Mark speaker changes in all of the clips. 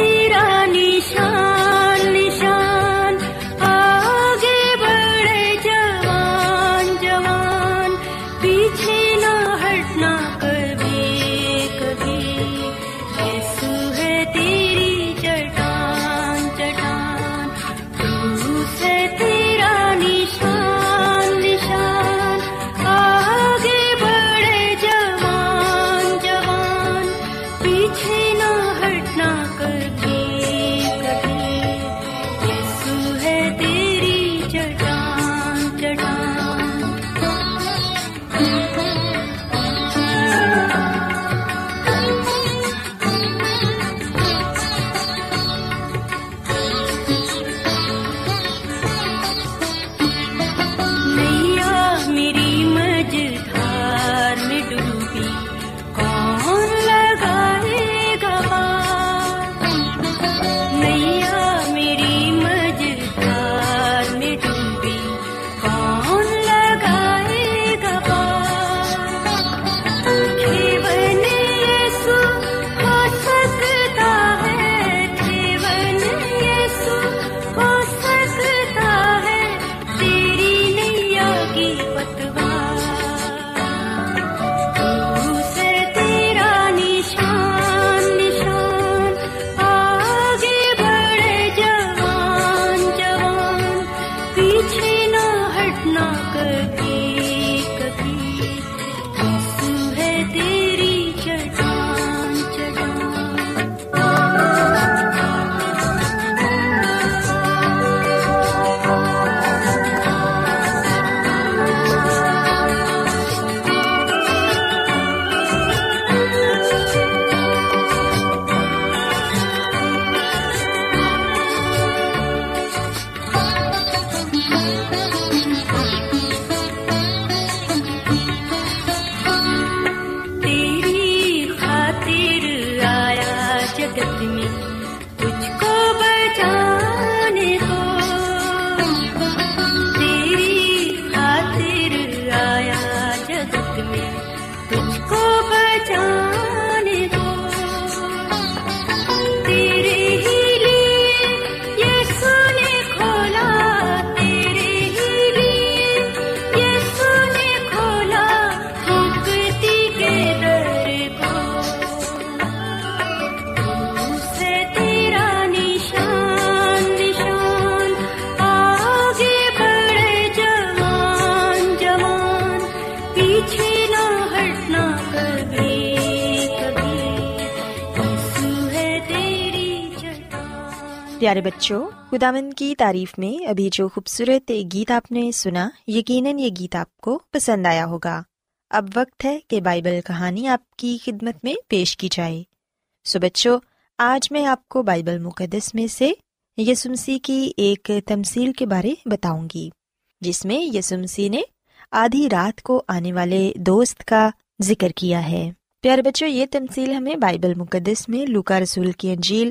Speaker 1: تیرا نشان نشان
Speaker 2: پیارے بچوں، خداوند کی تعریف میں ابھی جو خوبصورت گیت آپ نے سنا، یقیناً یہ گیت آپ کو پسند آیا ہوگا۔ اب وقت ہے کہ بائبل کہانی آپ کی خدمت میں پیش کی جائے۔ سو بچوں، آج میں آپ کو بائبل مقدس میں سے یسمسی کی ایک تمثیل کے بارے بتاؤں گی، جس میں یسمسی نے آدھی رات کو آنے والے دوست کا ذکر کیا ہے۔ پیارے بچوں، یہ تمثیل ہمیں بائبل مقدس میں لوکا رسول کی انجیل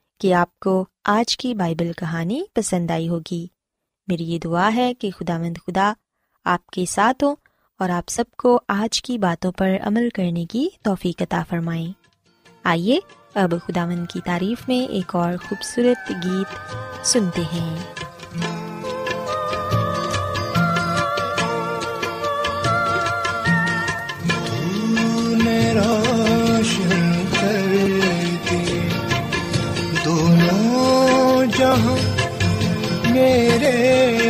Speaker 2: کہ آپ کو آج کی بائبل کہانی پسند آئی ہوگی۔ میری یہ دعا ہے کہ خدا مند خدا آپ کے ساتھ ہوں اور آپ سب کو آج کی باتوں پر عمل کرنے کی توفیق عطا فرمائیں۔ آئیے اب خدا مند کی تعریف میں ایک اور خوبصورت گیت سنتے ہیں۔
Speaker 3: میرے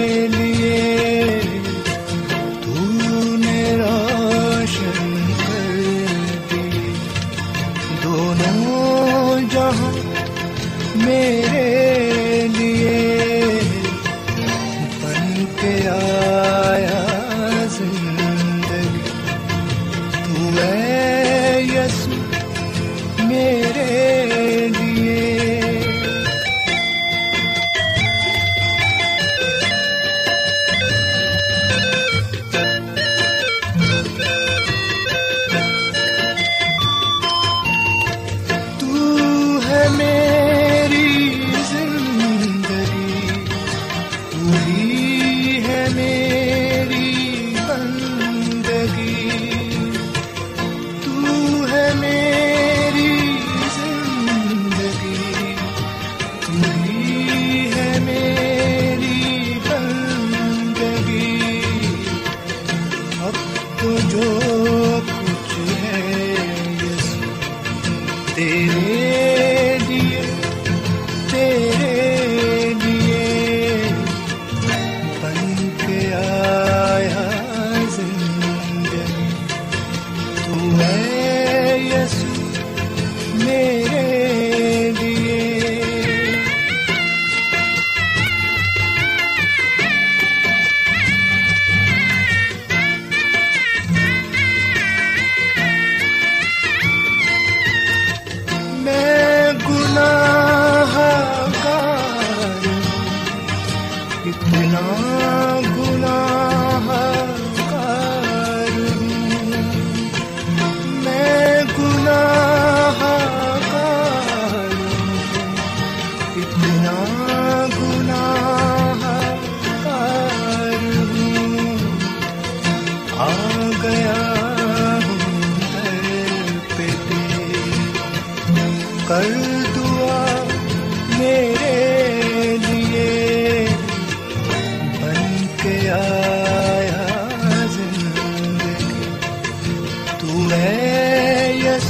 Speaker 3: ہے یس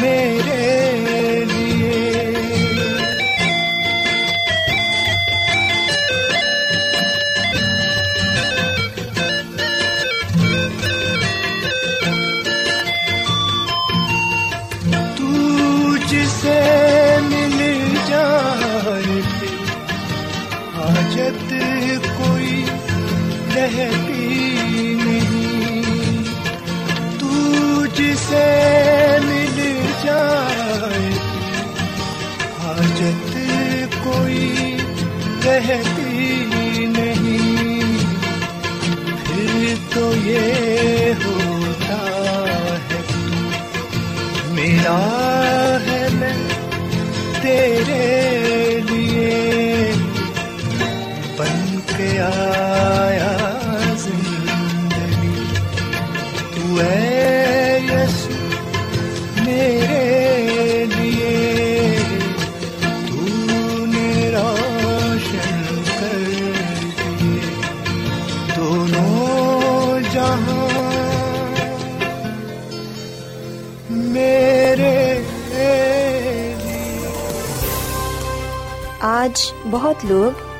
Speaker 3: میرے بن کے آیا زندگی۔ تو ہے یسو میرے لیے تو نے روشن کر دیے۔ دونوں جہاں میرے لیے۔
Speaker 2: آج بہت لوگ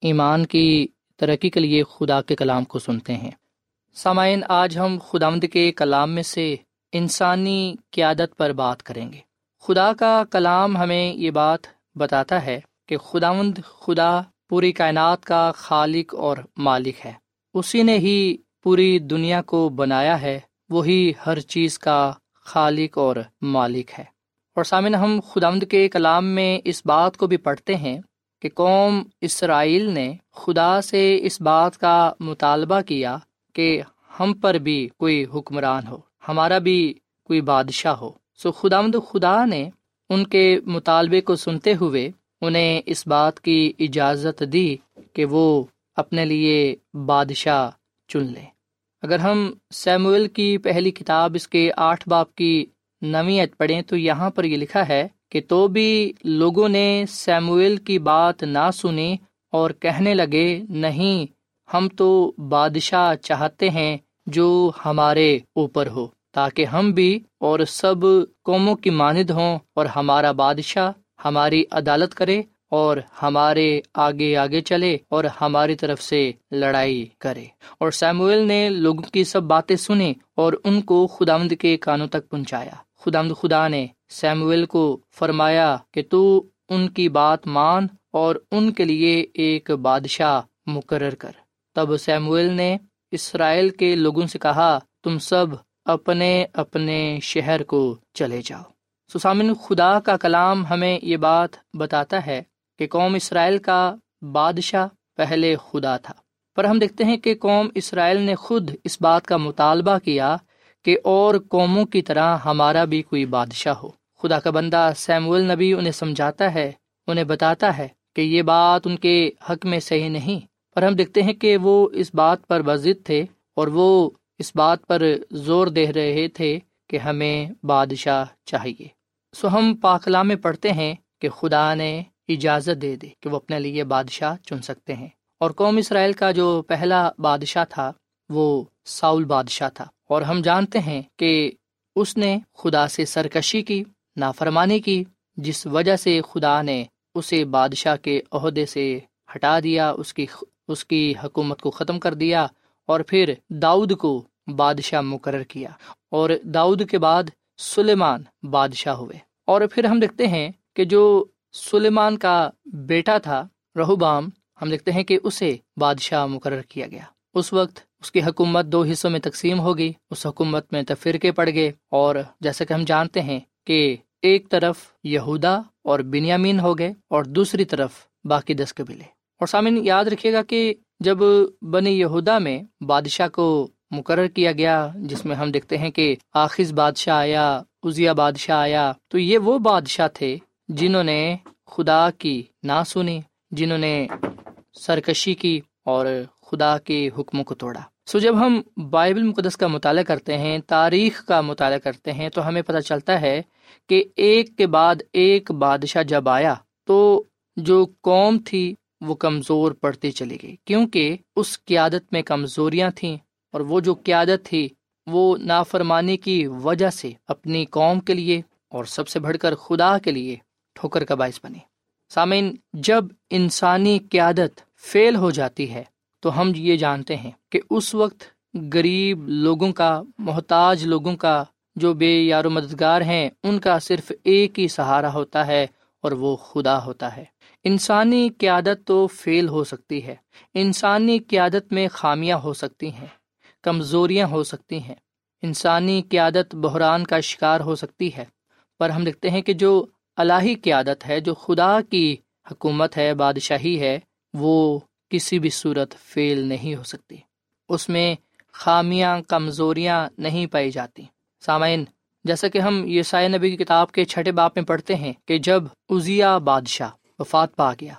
Speaker 4: ایمان کی ترقی کے لیے خدا کے کلام کو سنتے ہیں۔ سامعین، آج ہم خدامد کے کلام میں سے انسانی قیادت پر بات کریں گے۔ خدا کا کلام ہمیں یہ بات بتاتا ہے کہ خداوند خدا پوری کائنات کا خالق اور مالک ہے۔ اسی نے ہی پوری دنیا کو بنایا ہے، وہی ہر چیز کا خالق اور مالک ہے۔ اور سامن ہم خداوند کے کلام میں اس بات کو بھی پڑھتے ہیں کہ قوم اسرائیل نے خدا سے اس بات کا مطالبہ کیا کہ ہم پر بھی کوئی حکمران ہو، ہمارا بھی کوئی بادشاہ ہو۔ سو خداوند خدا نے ان کے مطالبے کو سنتے ہوئے انہیں اس بات کی اجازت دی کہ وہ اپنے لیے بادشاہ چن لیں۔ اگر ہم سیموئل کی پہلی کتاب اس کے آٹھ باپ کی نویت پڑھیں تو یہاں پر یہ لکھا ہے کہ تو بھی لوگوں نے سیموئل کی بات نہ سنی اور کہنے لگے، نہیں، ہم تو بادشاہ چاہتے ہیں جو ہمارے اوپر ہو، تاکہ ہم بھی اور سب قوموں کی ماند ہوں اور ہمارا بادشاہ ہماری عدالت کرے اور ہمارے آگے آگے چلے اور ہماری طرف سے لڑائی کرے۔ اور سیموئل نے لوگوں کی سب باتیں سنی اور ان کو خدامد کے کانوں تک پہنچایا۔ خدامد خدا نے سیموئل کو فرمایا کہ تو ان کی بات مان اور ان کے لیے ایک بادشاہ مقرر کر۔ تب سیموئل نے اسرائیل کے لوگوں سے کہا، تم سب اپنے اپنے شہر کو چلے جاؤ۔ سسامن خدا کا کلام ہمیں یہ بات بتاتا ہے کہ قوم اسرائیل کا بادشاہ پہلے خدا تھا۔ پر ہم دیکھتے ہیں کہ قوم اسرائیل نے خود اس بات کا مطالبہ کیا کہ اور قوموں کی طرح ہمارا بھی کوئی بادشاہ ہو۔ خدا کا بندہ سیمول نبی انہیں سمجھاتا ہے، انہیں بتاتا ہے کہ یہ بات ان کے حق میں صحیح نہیں۔ پر ہم دیکھتے ہیں کہ وہ اس بات پر بزد تھے اور وہ اس بات پر زور دے رہے تھے کہ ہمیں بادشاہ چاہیے۔ سو ہم پاکلا میں پڑھتے ہیں کہ خدا نے اجازت دے دے کہ وہ اپنے لیے بادشاہ چن سکتے ہیں۔ اور قوم اسرائیل کا جو پہلا بادشاہ تھا، وہ ساؤل بادشاہ تھا۔ اور ہم جانتے ہیں کہ اس نے خدا سے سرکشی کی نافرمانی کی جس وجہ سے خدا نے اسے بادشاہ کے عہدے سے ہٹا دیا، اس کی اس کی حکومت کو ختم کر دیا اور پھر داؤد کو بادشاہ مقرر کیا اور داؤد کے بعد سلیمان بادشاہ ہوئے۔ اور پھر ہم دیکھتے ہیں کہ جو سلیمان کا بیٹا تھا، رہوبام، ہم دیکھتے ہیں کہ اسے بادشاہ مقرر کیا گیا۔ اس وقت اس کی حکومت دو حصوں میں تقسیم ہوگی اس حکومت میں تفرقے پڑ گئے اور جیسا کہ ہم جانتے ہیں کہ ایک طرف یہودا اور بنیامین ہو گئے اور دوسری طرف باقی دس قبیلے۔ اور سامعین، یاد رکھیے گا کہ جب بنی یہودا میں بادشاہ کو مقرر کیا گیا، جس میں ہم دیکھتے ہیں کہ آخذ بادشاہ آیا ازیا بادشاہ آیا، تو یہ وہ بادشاہ تھے جنہوں نے خدا کی نہ سنی، جنہوں نے سرکشی کی اور خدا کے حکموں کو توڑا۔ سو جب ہم بائبل مقدس کا مطالعہ کرتے ہیں، تاریخ کا مطالعہ کرتے ہیں، تو ہمیں پتہ چلتا ہے کہ ایک کے بعد ایک بادشاہ جب آیا تو جو قوم تھی وہ کمزور پڑتی چلی گئی کیونکہ اس قیادت میں کمزوریاں تھیں اور وہ جو قیادت تھی وہ نافرمانی کی وجہ سے اپنی قوم کے لیے اور سب سے بڑھ کر خدا کے لیے ٹھوکر کا باعث بنی سامعین، جب انسانی قیادت فیل ہو جاتی ہے تو ہم یہ جانتے ہیں کہ اس وقت غریب لوگوں کا، محتاج لوگوں کا جو بے یار و مددگار ہیں، ان کا صرف ایک ہی سہارا ہوتا ہے اور وہ خدا ہوتا ہے۔ انسانی قیادت تو فیل ہو سکتی ہے۔ انسانی قیادت میں خامیاں ہو سکتی ہیں، کمزوریاں ہو سکتی ہیں۔ انسانی قیادت بحران کا شکار ہو سکتی ہے۔ پر ہم دیکھتے ہیں کہ جو الہی قیادت ہے، جو خدا کی حکومت ہے، بادشاہی ہے، وہ کسی بھی صورت فیل نہیں ہو سکتی۔ اس میں خامیاں، کمزوریاں نہیں پائی جاتی۔ سامعین، جیسا کہ ہم یسائے نبی کی کتاب کے چھٹے باپ میں پڑھتے ہیں کہ جب ازیا بادشاہ وفات پا گیا،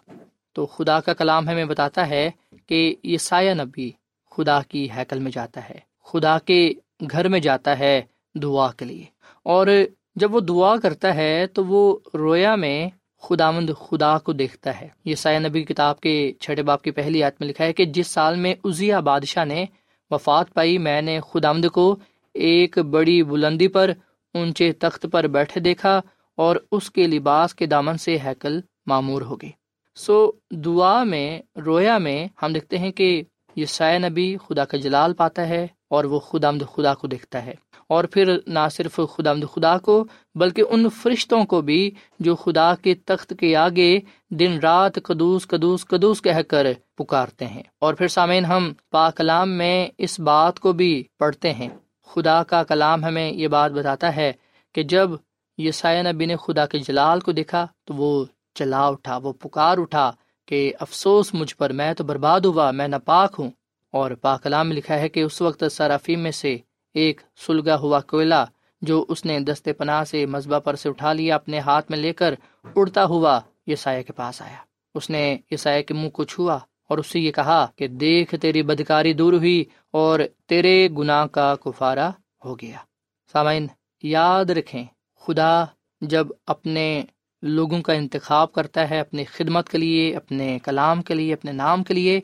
Speaker 4: تو خدا کا کلام ہمیں بتاتا ہے کہ یسایہ نبی خدا کی ہیکل میں جاتا ہے، خدا کے گھر میں جاتا ہے دعا کے لیے۔ اور جب وہ دعا کرتا ہے، تو وہ رویا میں خدا مند خدا کو دیکھتا ہے۔ یہ سایہ نبی کتاب کے چھٹے باپ کی پہلی یاد میں لکھا ہے کہ جس سال میں ازیا بادشاہ نے وفات پائی، میں نے خدا مند کو ایک بڑی بلندی پر، اونچے تخت پر بیٹھے دیکھا اور اس کے لباس کے دامن سے ہیکل معمور ہو گئی۔ سو دعا میں، رویا میں ہم دیکھتے ہیں کہ یہ سایہ نبی خدا کا جلال پاتا ہے اور وہ خدا مد خدا کو دیکھتا ہے۔ اور پھر نہ صرف خدا مد خدا کو، بلکہ ان فرشتوں کو بھی جو خدا کے تخت کے آگے دن رات کدوس کدوس کدوس کہہ کر پکارتے ہیں۔ اور پھر سامعین، ہم پا کلام میں اس بات کو بھی پڑھتے ہیں۔ خدا کا کلام ہمیں یہ بات بتاتا ہے کہ جب یہ سایہ نبی نے خدا کے جلال کو دیکھا تو وہ چلا اٹھا، وہ پکار اٹھا کہ افسوس، مجھ پر میں تو برباد ہوا، میں ناپاک ہوں۔ اور پاکلام میں لکھا ہے کہ اس وقت صرافیم میں سے ایک سلگا ہوا کوئلہ جو اس نے دستے پناہ سے مذبح پر سے اٹھا لیا، اپنے ہاتھ میں لے کر اڑتا ہوا یسایہ کے پاس آیا۔ اس نے یسایہ کے منہ کو چھوا۔ اور اس سے یہ کہا کہ دیکھ تیری بدکاری دور ہوئی اور تیرے گناہ کا کفارہ ہو گیا۔ سامعین، یاد رکھیں، خدا جب اپنے لوگوں کا انتخاب کرتا ہے، اپنی خدمت کے لیے، اپنے کلام کے لیے، اپنے نام کے لیے،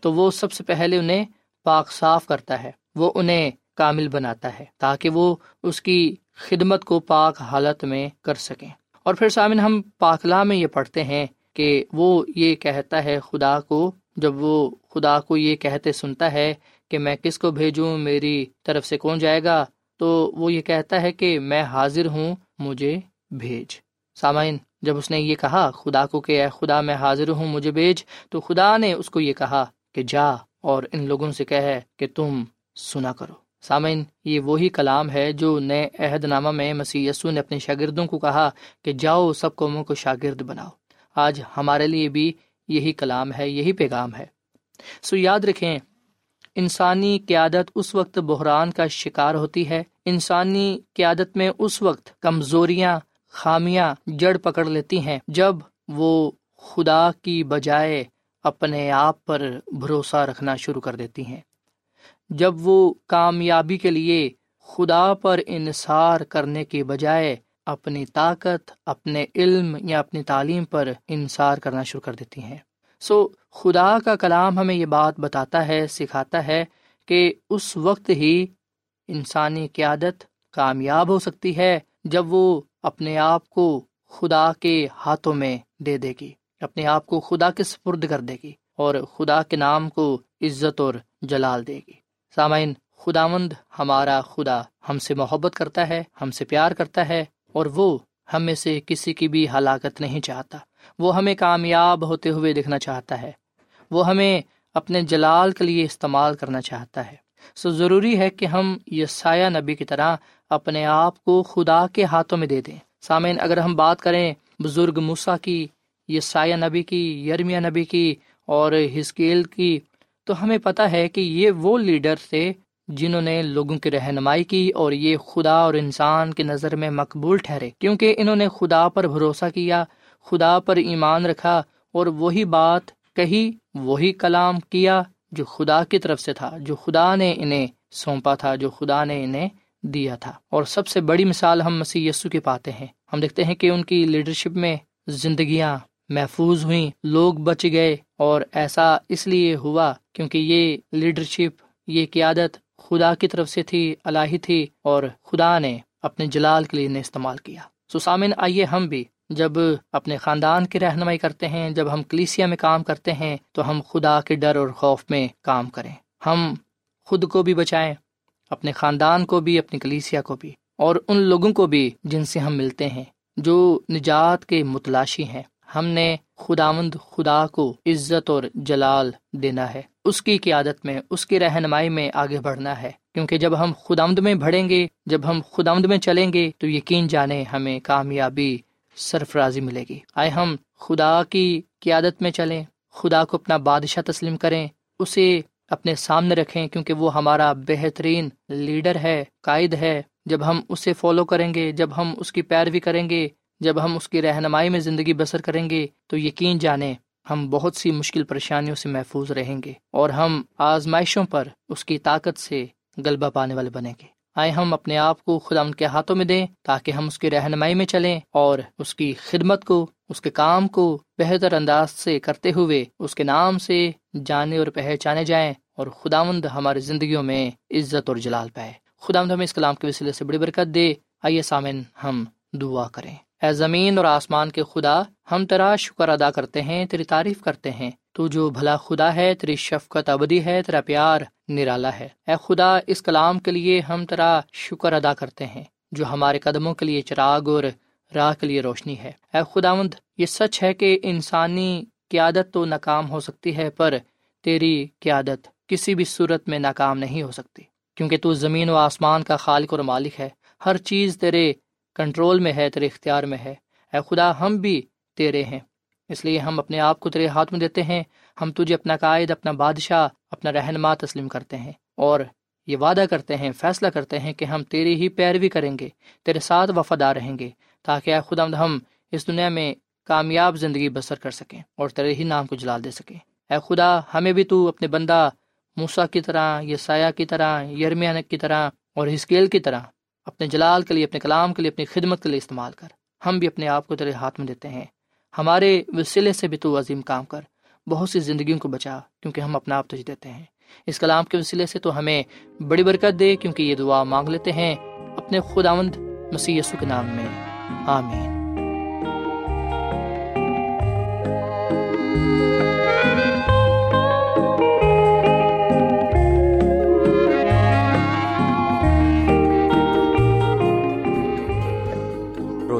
Speaker 4: تو وہ سب سے پہلے انہیں پاک صاف کرتا ہے، وہ انہیں کامل بناتا ہے تاکہ وہ اس کی خدمت کو پاک حالت میں کر سکیں۔ اور پھر سامن ہم پاکلا میں یہ پڑھتے ہیں کہ وہ یہ کہتا ہے، خدا کو جب وہ خدا کو یہ کہتے سنتا ہے کہ میں کس کو بھیجوں، میری طرف سے کون جائے گا؟ تو وہ یہ کہتا ہے کہ میں حاضر ہوں، مجھے بھیج۔ سامعین، جب اس نے یہ کہا خدا کو کہ اے خدا، میں حاضر ہوں، مجھے بیچ تو خدا نے اس کو یہ کہا کہ جا اور ان لوگوں سے کہے کہ تم سنا کرو۔ سامعین، یہ وہی کلام ہے جو نئے عہد نامہ میں مسی یسو نے اپنے شاگردوں کو کہا کہ جاؤ، سب قوموں کو شاگرد بناؤ۔ آج ہمارے لیے بھی یہی کلام ہے، یہی پیغام ہے۔ سو یاد رکھیں، انسانی قیادت اس وقت بحران کا شکار ہوتی ہے۔ انسانی قیادت میں اس وقت کمزوریاں، خامیاں جڑ پکڑ لیتی ہیں جب وہ خدا کی بجائے اپنے آپ پر بھروسہ رکھنا شروع کر دیتی ہیں۔ جب وہ کامیابی کے لیے خدا پر انحصار کرنے کے بجائے اپنی طاقت، اپنے علم یا اپنی تعلیم پر انحصار کرنا شروع کر دیتی ہیں۔ سو خدا کا کلام ہمیں یہ بات بتاتا ہے، سکھاتا ہے کہ اس وقت ہی انسانی قیادت کامیاب ہو سکتی ہے جب وہ اپنے آپ کو خدا کے ہاتھوں میں دے دے گی۔ اپنے آپ کو خدا کے سپرد کر دے گی اور خدا کے نام کو عزت اور جلال دے گی۔ سامعین خدا مند ہمارا خدا ہم سے محبت کرتا ہے، ہم سے پیار کرتا ہے اور وہ ہم میں سے کسی کی بھی ہلاکت نہیں چاہتا۔ وہ ہمیں کامیاب ہوتے ہوئے دیکھنا چاہتا ہے۔ وہ ہمیں اپنے جلال کے لیے استعمال کرنا چاہتا ہے۔ سو ضروری ہے کہ ہم یسایہ نبی کی طرح اپنے آپ کو خدا کے ہاتھوں میں دے دیں۔ سامعین، اگر ہم بات کریں بزرگ موسا کی، یسایہ نبی کی، یرمیا نبی کی اور ہسکیل کی، تو ہمیں پتہ ہے کہ یہ وہ لیڈر تھے جنہوں نے لوگوں کی رہنمائی کی اور یہ خدا اور انسان کی نظر میں مقبول ٹھہرے، کیونکہ انہوں نے خدا پر بھروسہ کیا، خدا پر ایمان رکھا اور وہی بات کہی، وہی کلام کیا جو خدا کی طرف سے تھا، جو خدا نے انہیں سونپا تھا، جو خدا نے انہیں دیا تھا۔ اور سب سے بڑی مثال ہم مسیح یسو کے پاتے ہیں۔ ہم دیکھتے ہیں کہ ان کی لیڈرشپ میں زندگیاں محفوظ ہوئیں، لوگ بچ گئے اور ایسا اس لیے ہوا کیونکہ یہ لیڈرشپ، یہ قیادت خدا کی طرف سے تھی، الہی تھی اور خدا نے اپنے جلال کے لیے انہیں استعمال کیا۔ سسامن آئیے ہم بھی جب اپنے خاندان کی رہنمائی کرتے ہیں، جب ہم کلیسیا میں کام کرتے ہیں، تو ہم خدا کے ڈر اور خوف میں کام کریں۔ ہم خود کو بھی بچائیں، اپنے خاندان کو بھی، اپنی کلیسیا کو بھی، اور ان لوگوں کو بھی جن سے ہم ملتے ہیں، جو نجات کے متلاشی ہیں۔ ہم نے خداوند خدا کو عزت اور جلال دینا ہے۔ اس کی قیادت میں، اس کی رہنمائی میں آگے بڑھنا ہے۔ کیونکہ جب ہم خدامد میں بڑھیں گے، جب ہم خدامد میں چلیں گے، تو یقین جانے ہمیں کامیابی سرفرازی ملے گی۔ آئے ہم خدا کی قیادت میں چلیں، خدا کو اپنا بادشاہ تسلیم کریں، اسے اپنے سامنے رکھیں، کیونکہ وہ ہمارا بہترین لیڈر ہے، قائد ہے۔ جب ہم اسے فالو کریں گے، جب ہم اس کی پیروی کریں گے، جب ہم اس کی رہنمائی میں زندگی بسر کریں گے، تو یقین جانے ہم بہت سی مشکل پریشانیوں سے محفوظ رہیں گے اور ہم آزمائشوں پر اس کی طاقت سے غلبہ پانے والے بنیں گے۔ آئے ہم اپنے آپ کو خدا ان کے ہاتھوں میں دیں تاکہ ہم اس کی رہنمائی میں چلیں اور اس کی خدمت کو، اس کے کام کو بہتر انداز سے کرتے ہوئے اس کے نام سے جانے اور پہچانے جائیں اور خدا مند ہماری زندگیوں میں عزت اور جلال پائے۔ خداوند ہمیں اس کلام کے وسیلے سے بڑی برکت دے۔ آئیے سامن ہم دعا کریں۔ اے زمین اور آسمان کے خدا، ہم تیرا شکر ادا کرتے ہیں، تیری تعریف کرتے ہیں۔ تو جو بھلا خدا ہے، تیری شفقت ابدی ہے، تیرا پیار نرالا ہے۔ اے خدا، اس کلام کے لیے ہم تیرا شکر ادا کرتے ہیں، جو ہمارے قدموں کے لیے چراغ اور راہ کے لیے روشنی ہے۔ اے خدا مند یہ سچ ہے کہ انسانی قیادت تو ناکام ہو سکتی ہے، پر تیری قیادت کسی بھی صورت میں ناکام نہیں ہو سکتی۔ کیونکہ تو زمین و آسمان کا خالق اور مالک ہے، ہر چیز تیرے کنٹرول میں ہے، تیرے اختیار میں ہے۔ اے خدا، ہم بھی تیرے ہیں۔ اس لیے ہم اپنے آپ کو تیرے ہاتھ میں دیتے ہیں۔ ہم تجھے اپنا قائد، اپنا بادشاہ، اپنا رہنما تسلیم کرتے ہیں۔ اور یہ وعدہ کرتے ہیں، فیصلہ کرتے ہیں کہ ہم تیری ہی پیروی کریں گے، تیرے ساتھ وفادار رہیں گے، تاکہ اے خدا، ہم اس دنیا میں کامیاب زندگی بسر کر سکیں اور تیرے ہی نام کو جلال دے سکیں۔ اے خدا، ہمیں بھی تو اپنے بندہ موسا کی طرح یا سایہ کی طرح یرمیان کی طرح اور ہسکیل کی طرح اپنے جلال کے لیے، اپنے کلام کے لیے، اپنی خدمت کے لیے استعمال کر۔ ہم بھی اپنے آپ کو تیرے ہاتھ میں دیتے ہیں۔ ہمارے وسیلے سے بھی تو عظیم کام کر۔ بہت سی زندگیوں کو بچا، کیونکہ ہم اپنا آپ تجھ دیتے ہیں۔ اس کلام کے وسیلے سے تو ہمیں بڑی برکت دے، کیونکہ یہ دعا مانگ لیتے ہیں اپنے خداوند مسیح یسو کے نام میں۔ آمین۔